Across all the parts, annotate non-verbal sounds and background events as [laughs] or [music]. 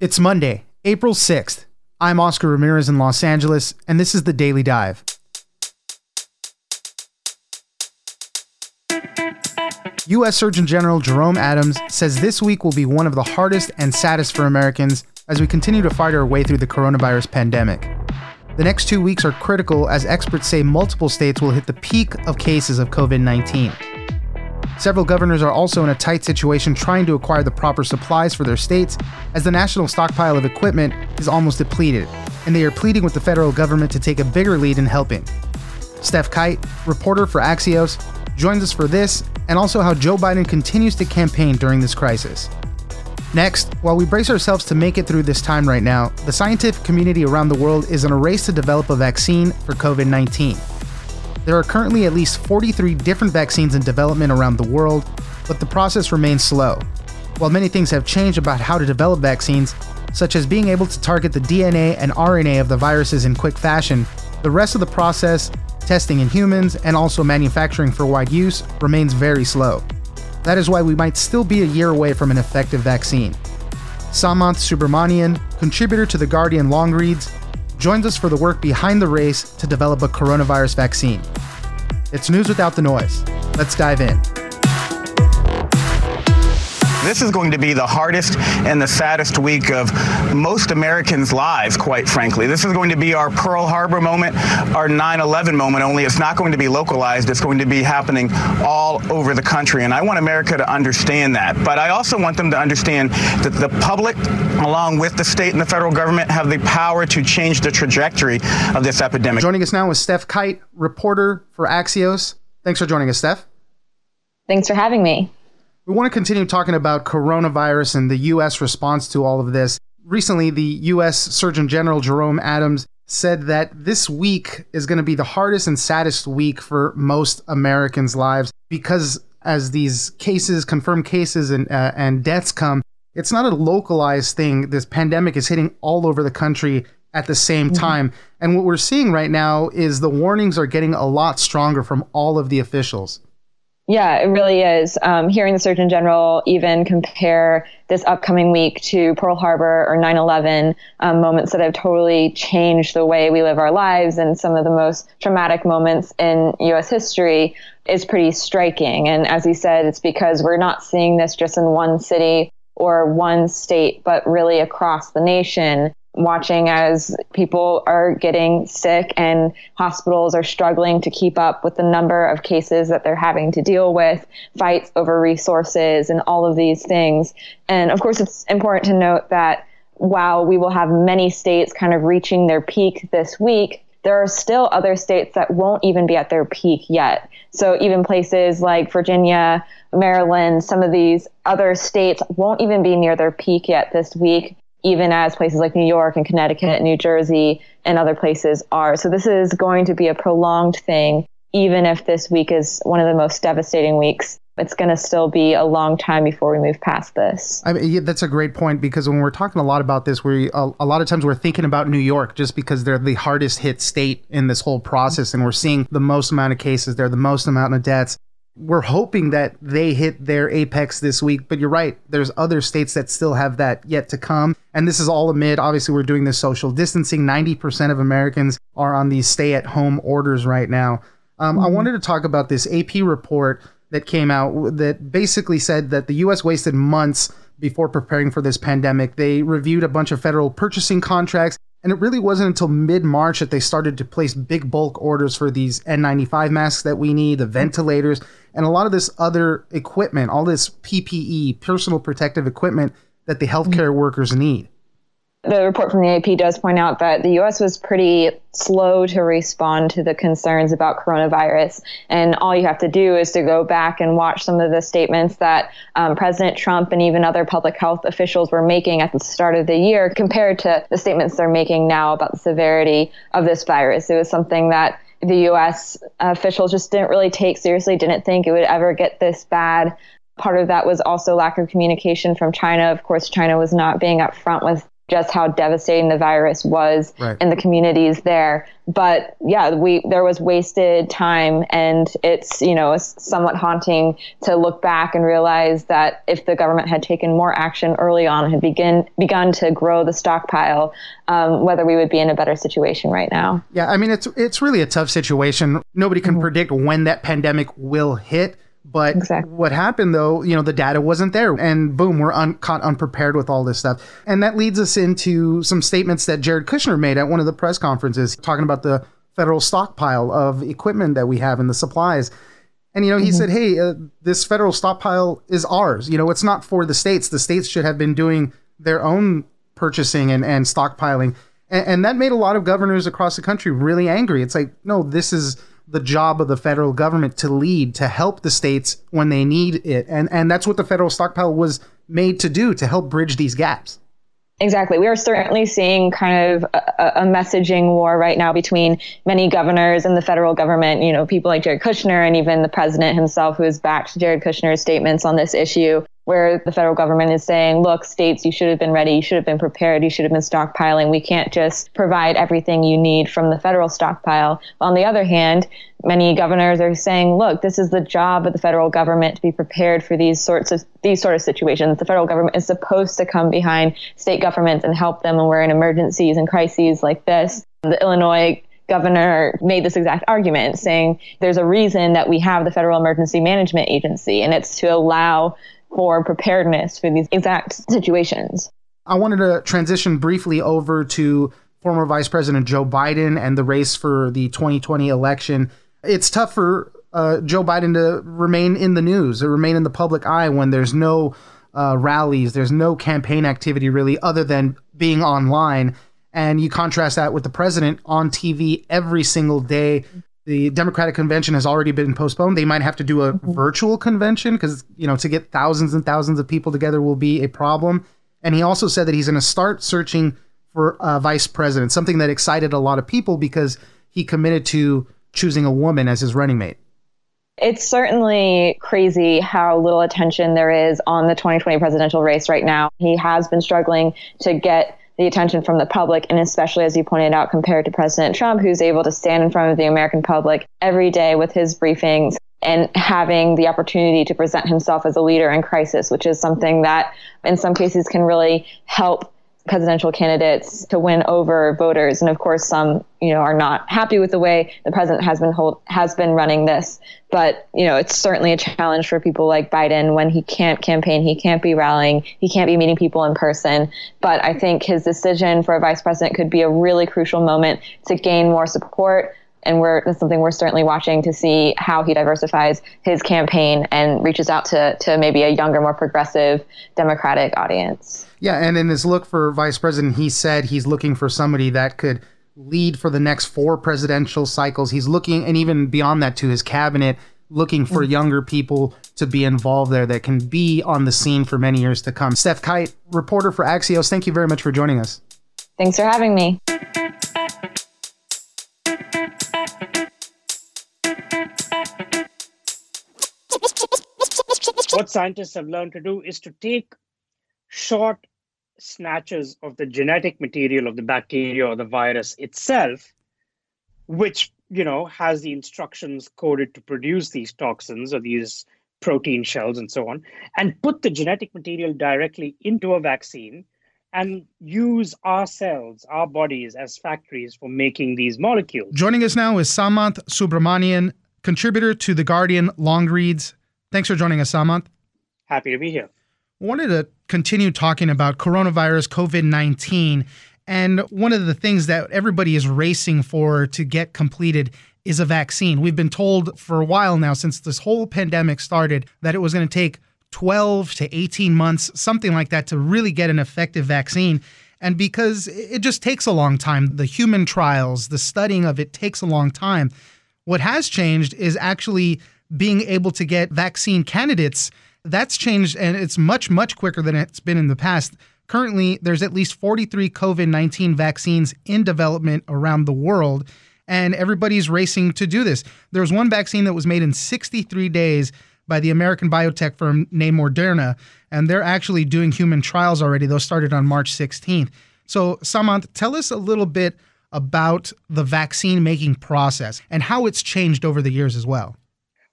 It's Monday, April 6th. I'm Oscar Ramirez in Los Angeles, and this is the Daily Dive. U.S. Surgeon General Jerome Adams says this week will be one of the hardest and saddest for Americans as we continue to fight our way through the coronavirus pandemic. The next two weeks are critical as experts say multiple states will hit the peak of cases of COVID 19. Several governors are also in a tight situation trying to acquire the proper supplies for their states, as the national stockpile of equipment is almost depleted, and they are pleading with the federal government to take a bigger lead in helping. Stef Kight, reporter for Axios, joins us for this and also how Joe Biden continues to campaign during this crisis. Next, while we brace ourselves to make it through this time right now, the scientific community around the world is in a race to develop a vaccine for COVID 19. There are currently at least 43 different vaccines in development around the world, but the process remains slow. While many things have changed about how to develop vaccines, such as being able to target the DNA and RNA of the viruses in quick fashion, the rest of the process, testing in humans, and also manufacturing for wide use, remains very slow. That is why we might still be a year away from an effective vaccine. Samanth Subramanian, contributor to The Guardian Long Reads, joins us for the work behind the race to develop a coronavirus vaccine. It's news without the noise. Let's dive in. This is going to be the hardest and the saddest week of most Americans' lives, quite frankly. This is going to be our Pearl Harbor moment, our 9 11 moment, only it's not going to be localized. It's going to be happening all over the country. And I want America to understand that. But I also want them to understand that the public, along with the state and the federal government, have the power to change the trajectory of this epidemic. Joining us now is Stef Kight, reporter for Axios. Thanks for joining us, Stef. Thanks for having me. We want to continue talking about coronavirus and the U.S. response to all of this. Recently, the U.S. Surgeon General Jerome Adams said that this week is going to be the hardest and saddest week for most Americans' lives because as these cases, confirmed cases, and uh, and deaths come, it's not a localized thing. This pandemic is hitting all over the country at the same mm-hmm. time. Mm-hmm. And what we're seeing right now is the warnings are getting a lot stronger from all of the officials. Yeah, it really is. Um, hearing the Surgeon General even compare this upcoming week to Pearl Harbor or 9 11, um, moments that have totally changed the way we live our lives and some of the most traumatic moments in U.S. history is pretty striking. And as he said, it's because we're not seeing this just in one city or one state, but really across the nation watching as people are getting sick and hospitals are struggling to keep up with the number of cases that they're having to deal with, fights over resources, and all of these things. And of course, it's important to note that while we will have many states kind of reaching their peak this week, there are still other states that won't even be at their peak yet. So even places like Virginia, Maryland, some of these other states won't even be near their peak yet this week even as places like New York and Connecticut, New Jersey, and other places are. So this is going to be a prolonged thing, even if this week is one of the most devastating weeks. It's going to still be a long time before we move past this. I mean, yeah, that's a great point because when we're talking a lot about this, we a, a lot of times we're thinking about New York just because they're the hardest hit state in this whole process, and we're seeing the most amount of cases there, the most amount of deaths we're hoping that they hit their apex this week. But you're right, there's other states that still have that yet to come. And this is all amid, obviously, we're doing this social distancing. 90% of Americans are on these stay at home orders right now. Um, mm-hmm. I wanted to talk about this AP report that came out that basically said that the U.S. wasted months before preparing for this pandemic. They reviewed a bunch of federal purchasing contracts and it really wasn't until mid March that they started to place big bulk orders for these N95 masks that we need, the ventilators, and a lot of this other equipment, all this PPE, personal protective equipment that the healthcare mm-hmm. workers need the report from the AP does point out that the US was pretty slow to respond to the concerns about coronavirus. And all you have to do is to go back and watch some of the statements that um, President Trump and even other public health officials were making at the start of the year compared to the statements they're making now about the severity of this virus. It was something that the US officials just didn't really take seriously, didn't think it would ever get this bad. Part of that was also lack of communication from China. Of course, China was not being upfront with just how devastating the virus was right. in the communities there. But yeah, we there was wasted time, and it's you know somewhat haunting to look back and realize that if the government had taken more action early on, had begin begun to grow the stockpile, um, whether we would be in a better situation right now. Yeah, I mean it's it's really a tough situation. Nobody can mm-hmm. predict when that pandemic will hit. But exactly. what happened though, you know, the data wasn't there, and boom, we're un- caught unprepared with all this stuff. And that leads us into some statements that Jared Kushner made at one of the press conferences, talking about the federal stockpile of equipment that we have and the supplies. And you know, he mm-hmm. said, "Hey, uh, this federal stockpile is ours. You know, it's not for the states. The states should have been doing their own purchasing and, and stockpiling." And, and that made a lot of governors across the country really angry. It's like, no, this is the job of the federal government to lead, to help the states when they need it. And, and that's what the federal stockpile was made to do, to help bridge these gaps. Exactly. We are certainly seeing kind of a, a, messaging war right now between many governors and the federal government. You know, people like Jared Kushner and even the president himself, who has backed Jared Kushner's statements on this issue where the federal government is saying, look, states, you should have been ready, you should have been prepared, you should have been stockpiling. We can't just provide everything you need from the federal stockpile. On the other hand, many governors are saying, look, this is the job of the federal government to be prepared for these sorts of these sort of situations. The federal government is supposed to come behind state governments and help them when we're in emergencies and crises like this. The Illinois governor made this exact argument saying there's a reason that we have the Federal Emergency Management Agency, and it's to allow for preparedness for these exact situations. I wanted to transition briefly over to former Vice President Joe Biden and the race for the 2020 election. It's tough for uh, Joe Biden to remain in the news, or remain in the public eye when there's no uh, rallies, there's no campaign activity really, other than being online. And you contrast that with the president on TV every single day, the Democratic convention has already been postponed. They might have to do a mm-hmm. virtual convention because, you know, to get thousands and thousands of people together will be a problem. And he also said that he's going to start searching for a vice president, something that excited a lot of people because he committed to choosing a woman as his running mate. It's certainly crazy how little attention there is on the 2020 presidential race right now. He has been struggling to get the attention from the public, and especially as you pointed out, compared to President Trump, who's able to stand in front of the American public every day with his briefings and having the opportunity to present himself as a leader in crisis, which is something that in some cases can really help presidential candidates to win over voters. And of course, some you know are not happy with the way the president has been hold, has been running this. But you know, it's certainly a challenge for people like Biden when he can't campaign, he can't be rallying, he can't be meeting people in person. But I think his decision for a vice president could be a really crucial moment to gain more support and we're that's something we're certainly watching to see how he diversifies his campaign and reaches out to to maybe a younger, more progressive Democratic audience. Yeah, and in his look for vice president, he said he's looking for somebody that could lead for the next four presidential cycles. He's looking, and even beyond that, to his cabinet, looking for mm. younger people to be involved there that can be on the scene for many years to come. Stef Kight, reporter for Axios, thank you very much for joining us. Thanks for having me. What scientists have learned to do is to take short snatches of the genetic material of the bacteria or the virus itself, which you know has the instructions coded to produce these toxins or these protein shells and so on, and put the genetic material directly into a vaccine and use our cells, our bodies as factories for making these molecules. Joining us now is Samanth Subramanian, contributor to The Guardian Long Reads. Thanks for joining us, Samanth. Happy to be here. Wanted to continue talking about coronavirus COVID 19. And one of the things that everybody is racing for to get completed is a vaccine. We've been told for a while now, since this whole pandemic started, that it was going to take 12 to 18 months, something like that, to really get an effective vaccine. And because it just takes a long time, the human trials, the studying of it takes a long time. What has changed is actually being able to get vaccine candidates that's changed and it's much, much quicker than it's been in the past. Currently, there's at least 43 COVID 19 vaccines in development around the world, and everybody's racing to do this. There was one vaccine that was made in 63 days by the American biotech firm named Moderna, and they're actually doing human trials already. Those started on March 16th. So, Samant, tell us a little bit about the vaccine making process and how it's changed over the years as well.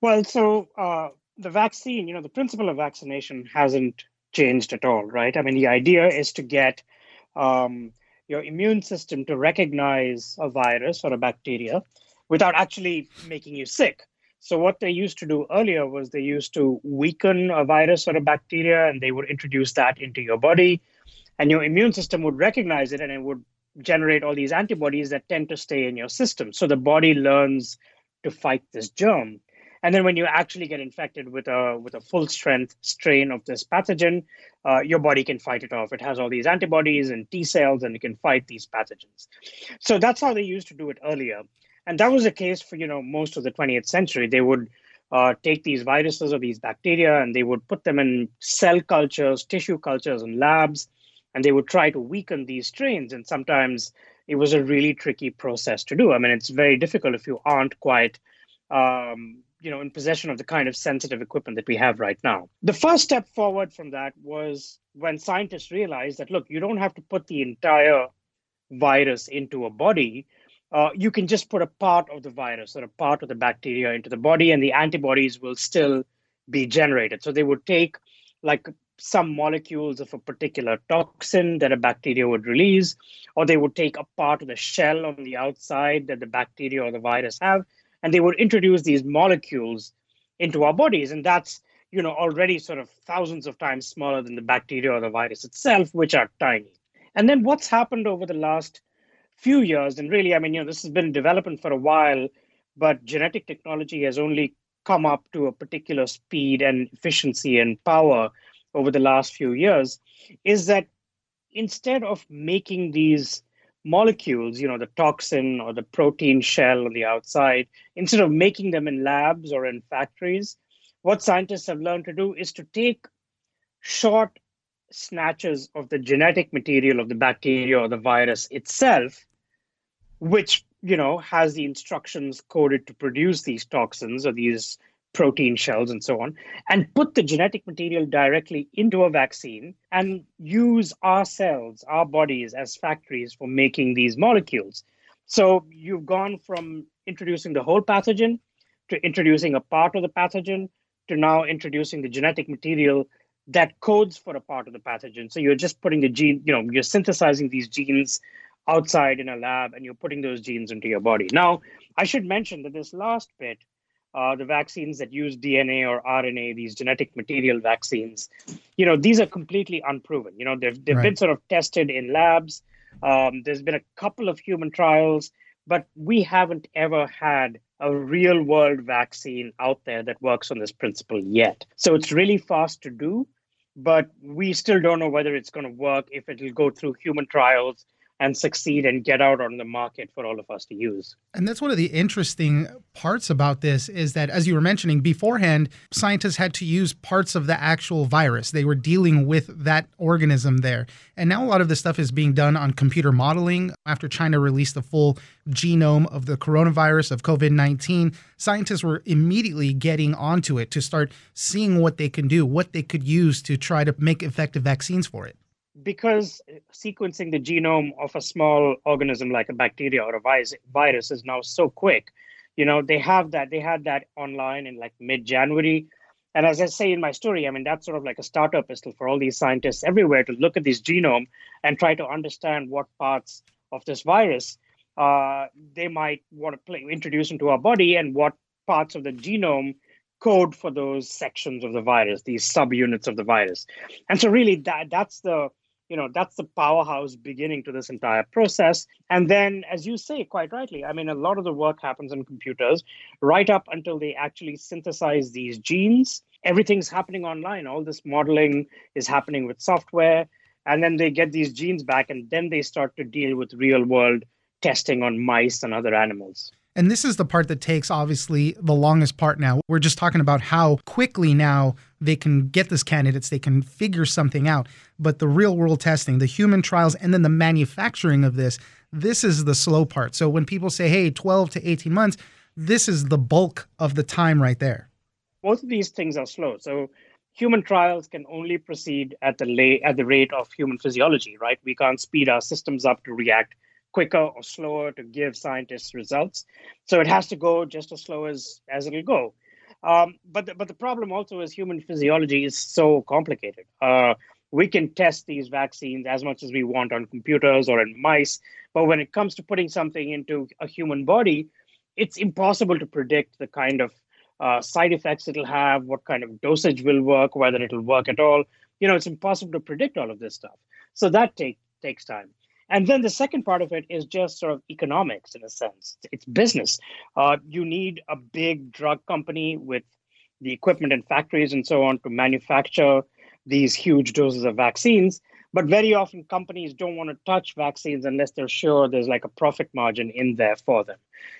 Well, so uh, the vaccine, you know, the principle of vaccination hasn't changed at all, right? I mean, the idea is to get um, your immune system to recognize a virus or a bacteria without actually making you sick. So, what they used to do earlier was they used to weaken a virus or a bacteria and they would introduce that into your body, and your immune system would recognize it and it would generate all these antibodies that tend to stay in your system. So, the body learns to fight this germ. And then when you actually get infected with a with a full strength strain of this pathogen, uh, your body can fight it off. It has all these antibodies and T cells, and it can fight these pathogens. So that's how they used to do it earlier, and that was the case for you know most of the 20th century. They would uh, take these viruses or these bacteria, and they would put them in cell cultures, tissue cultures, and labs, and they would try to weaken these strains. And sometimes it was a really tricky process to do. I mean, it's very difficult if you aren't quite um, you know in possession of the kind of sensitive equipment that we have right now. The first step forward from that was when scientists realized that look you don't have to put the entire virus into a body. Uh, you can just put a part of the virus or a part of the bacteria into the body and the antibodies will still be generated. So they would take like some molecules of a particular toxin that a bacteria would release or they would take a part of the shell on the outside that the bacteria or the virus have and they would introduce these molecules into our bodies. And that's you know already sort of thousands of times smaller than the bacteria or the virus itself which are tiny. And then what's happened over the last few years and really i mean you know this has been development for a while but genetic technology has only come up to a particular speed and efficiency and power over the last few years is that instead of making these molecules, you know, the toxin or the protein shell on the outside, instead of making them in labs or in factories, what scientists have learned to do is to take short snatches of the genetic material of the bacteria or the virus itself, which, you know, has the instructions coded to produce these toxins or these protein shells and so on, and put the genetic material directly into a vaccine and use our cells, our bodies as factories for making these molecules. So you've gone from introducing the whole pathogen to introducing a part of the pathogen to now introducing the genetic material that codes for a part of the pathogen. So you're just putting the gene, you know, you're synthesizing these genes outside in a lab and you're putting those genes into your body. Now, I should mention that this last bit uh, the vaccines that use DNA or RNA, these genetic material vaccines, you know, these are completely unproven. You know, they've, they've right. been sort of tested in labs. Um, there's been a couple of human trials, but we haven't ever had a real world vaccine out there that works on this principle yet. So it's really fast to do, but we still don't know whether it's going to work, if it'll go through human trials, and succeed and get out on the market for all of us to use. And that's one of the interesting parts about this is that, as you were mentioning beforehand, scientists had to use parts of the actual virus. They were dealing with that organism there. And now a lot of this stuff is being done on computer modeling. After China released the full genome of the coronavirus of COVID 19, scientists were immediately getting onto it to start seeing what they can do, what they could use to try to make effective vaccines for it because sequencing the genome of a small organism like a bacteria or a virus is now so quick you know they have that they had that online in like mid january and as i say in my story i mean that's sort of like a starter pistol for all these scientists everywhere to look at this genome and try to understand what parts of this virus uh, they might want to play, introduce into our body and what parts of the genome code for those sections of the virus these subunits of the virus. And so really that that's the you know that's the powerhouse beginning to this entire process. And then as you say quite rightly i mean a lot of the work happens in computers right up until they actually synthesize these genes. Everything's happening online. All this modeling is happening with software. And then they get these genes back and then they start to deal with real world testing on mice and other animals and this is the part that takes obviously the longest part now. We're just talking about how quickly now they can get this candidates, they can figure something out. But the real world testing, the human trials, and then the manufacturing of this, this is the slow part. So when people say, hey, 12 to 18 months, this is the bulk of the time right there. Both of these things are slow. So human trials can only proceed at the la- at the rate of human physiology, right? We can't speed our systems up to react quicker or slower to give scientists results. So it has to go just as slow as as it'll go. Um, but the, but the problem also is human physiology is so complicated. Uh, we can test these vaccines as much as we want on computers or in mice, but when it comes to putting something into a human body, it's impossible to predict the kind of uh, side effects it'll have, what kind of dosage will work, whether it'll work at all. You know, it's impossible to predict all of this stuff. So that take, takes time. And then the second part of it is just sort of economics in a sense. It's business. Uh, you need a big drug company with the equipment and factories and so on to manufacture these huge doses of vaccines. But very often companies don't want to touch vaccines unless they're sure there's like a profit margin in there for them.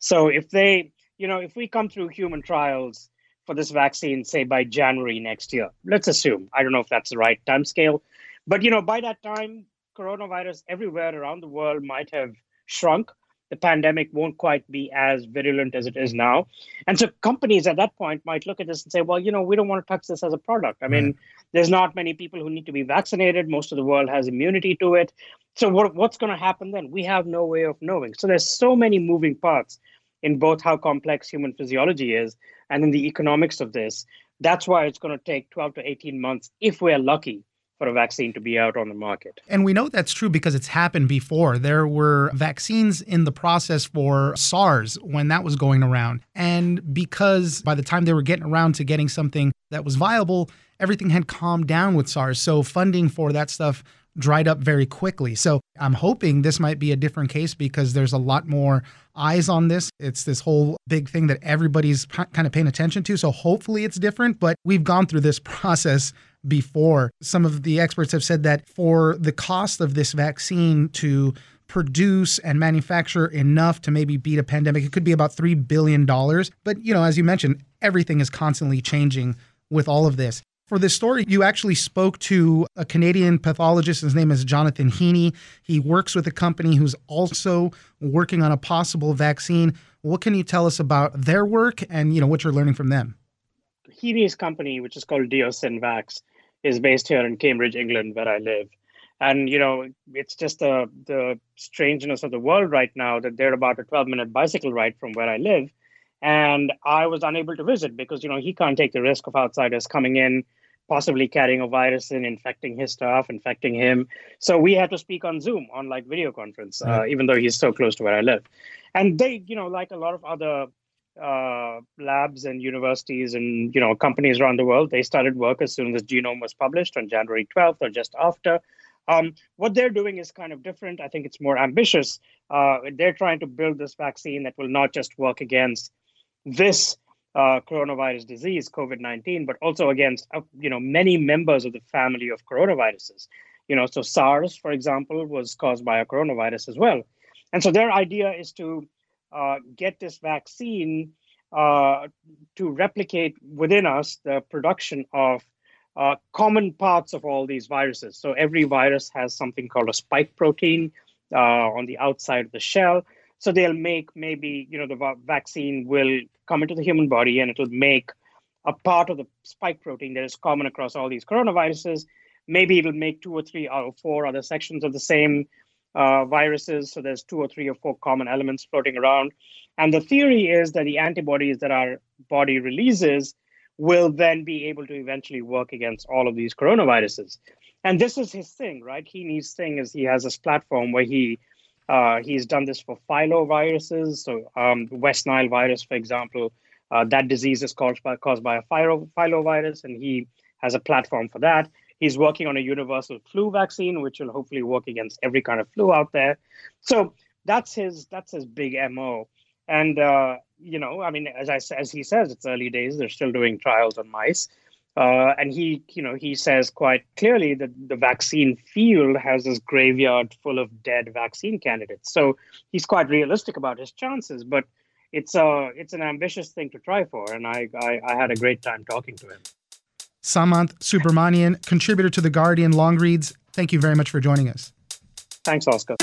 So if they, you know, if we come through human trials for this vaccine, say by January next year, let's assume, I don't know if that's the right time scale, but you know, by that time, coronavirus everywhere around the world might have shrunk. The pandemic won't quite be as virulent as it is now. And so companies at that point might look at this and say, well, you know, we don't want to touch this as a product. I mean, right. there's not many people who need to be vaccinated. Most of the world has immunity to it. So what, what's going to happen then? We have no way of knowing. So there's so many moving parts in both how complex human physiology is and in the economics of this. That's why it's going to take 12 to 18 months, if we're lucky, for a vaccine to be out on the market. And we know that's true because it's happened before. There were vaccines in the process for SARS when that was going around. And because by the time they were getting around to getting something that was viable, everything had calmed down with SARS. So funding for that stuff dried up very quickly. So I'm hoping this might be a different case because there's a lot more eyes on this. It's this whole big thing that everybody's kind of paying attention to. So hopefully it's different, but we've gone through this [laughs] process before. Some of the experts have said that for the cost of this vaccine to produce and manufacture enough to maybe beat a pandemic, it could be about $3 billion. But, you know, as you mentioned, everything is constantly changing with all of this. For this story, you actually spoke to a Canadian pathologist. His name is Jonathan Heeney. He works with a company who's also working on a possible vaccine. What can you tell us about their work and, you know, what you're learning from them? Heeney's company, which is called DIOSynVax, is based here in Cambridge, England, where I live. And you know, it's just the the strangeness of the world right now that they're about a 12 minute bicycle ride from where I live. And I was unable to visit because you know he can't take the risk of outsiders coming in, possibly carrying a virus and infecting his staff, infecting him. So we had to speak on Zoom, on like video conference, uh, even though he's so close to where I live. And they, you know, like a lot of other uh, labs and universities and you know companies around the world they started work as soon as genome was published on january 12th or just after. Um, what they're doing is kind of different. I think it's more ambitious. Uh, they're trying to build this vaccine that will not just work against this uh, coronavirus disease covid-19 but also against uh, you know many members of the family of coronaviruses. You know so sars for example was caused by a coronavirus as well. And so their idea is to uh, get this vaccine uh, to replicate within us the production of uh, common parts of all these viruses. So every virus has something called a spike protein uh, on the outside of the shell. So they'll make maybe you know the vaccine will come into the human body and it will make a part of the spike protein that is common across all these coronaviruses. Maybe it'll make two or three or four other sections of the same uh, viruses. So there's two or three or four common elements floating around. And the theory is that the antibodies that our body releases will then be able to eventually work against all of these coronaviruses. And this is his thing, right? Heeney's thing is he has this platform where he uh, he's done this for filoviruses. So um, West Nile virus, for example, uh, that disease is caused by, caused by a filovirus, and he has a platform for that. He's working on a universal flu vaccine, which will hopefully work against every kind of flu out there. So that's his that's his big mo. And uh, you know, I mean, as I as he says, it's early days. They're still doing trials on mice. Uh, and he, you know, he says quite clearly that the vaccine field has this graveyard full of dead vaccine candidates. So he's quite realistic about his chances, but it's a uh, it's an ambitious thing to try for. And I, I, I had a great time talking to him. Samanth Subramanian, contributor to The Guardian Long Reads. Thank you very much for joining us. Thanks, Oscar.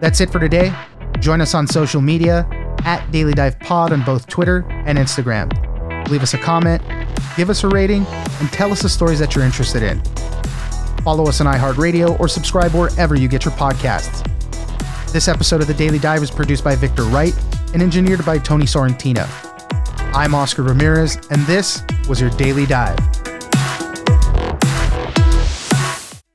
That's it for today. Join us on social media at Daily Dive Pod on both Twitter and Instagram. Leave us a comment, give us a rating, and tell us the stories that you're interested in. Follow us on iHeartRadio or subscribe wherever you get your podcasts. This episode of The Daily Dive is produced by Victor Wright and engineered by Tony Sorrentino. I'm Oscar Ramirez, and this was your Daily Dive.